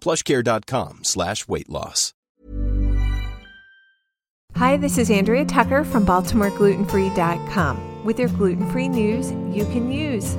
plushcare.com slash weight loss. Hi, this is Andrea Tucker from BaltimoreGlutenFree.com with your gluten free news you can use.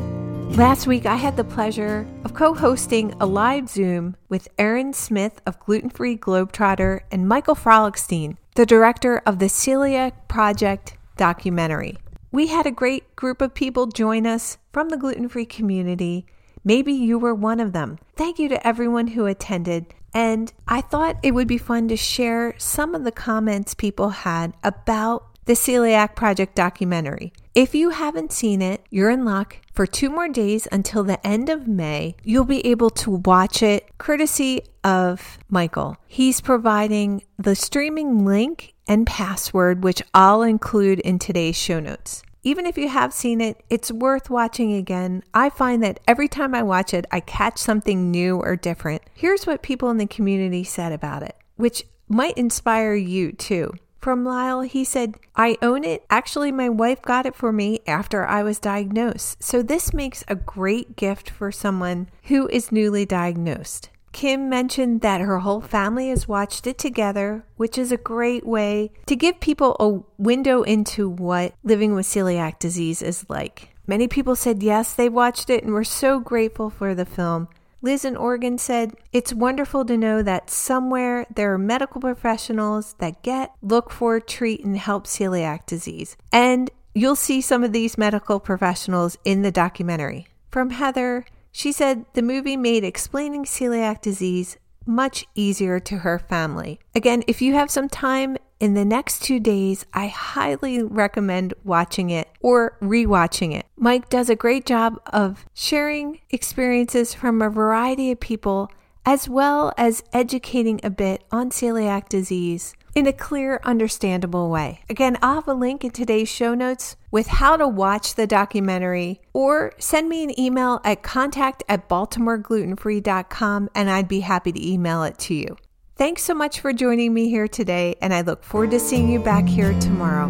Last week, I had the pleasure of co hosting a live Zoom with Erin Smith of Gluten Free Globetrotter and Michael Frolichstein, the director of the Celiac Project documentary. We had a great group of people join us from the gluten free community. Maybe you were one of them. Thank you to everyone who attended. And I thought it would be fun to share some of the comments people had about the Celiac Project documentary. If you haven't seen it, you're in luck. For two more days until the end of May, you'll be able to watch it courtesy of Michael. He's providing the streaming link and password, which I'll include in today's show notes. Even if you have seen it, it's worth watching again. I find that every time I watch it, I catch something new or different. Here's what people in the community said about it, which might inspire you too. From Lyle, he said, I own it. Actually, my wife got it for me after I was diagnosed. So, this makes a great gift for someone who is newly diagnosed. Kim mentioned that her whole family has watched it together, which is a great way to give people a window into what living with celiac disease is like. Many people said yes, they watched it and were so grateful for the film. Liz in Oregon said, It's wonderful to know that somewhere there are medical professionals that get, look for, treat, and help celiac disease. And you'll see some of these medical professionals in the documentary. From Heather, she said the movie made explaining celiac disease much easier to her family. Again, if you have some time in the next two days, I highly recommend watching it or rewatching it. Mike does a great job of sharing experiences from a variety of people as well as educating a bit on celiac disease in a clear, understandable way. Again, I'll have a link in today's show notes with how to watch the documentary or send me an email at contact at baltimoreglutenfree.com and I'd be happy to email it to you. Thanks so much for joining me here today, and I look forward to seeing you back here tomorrow.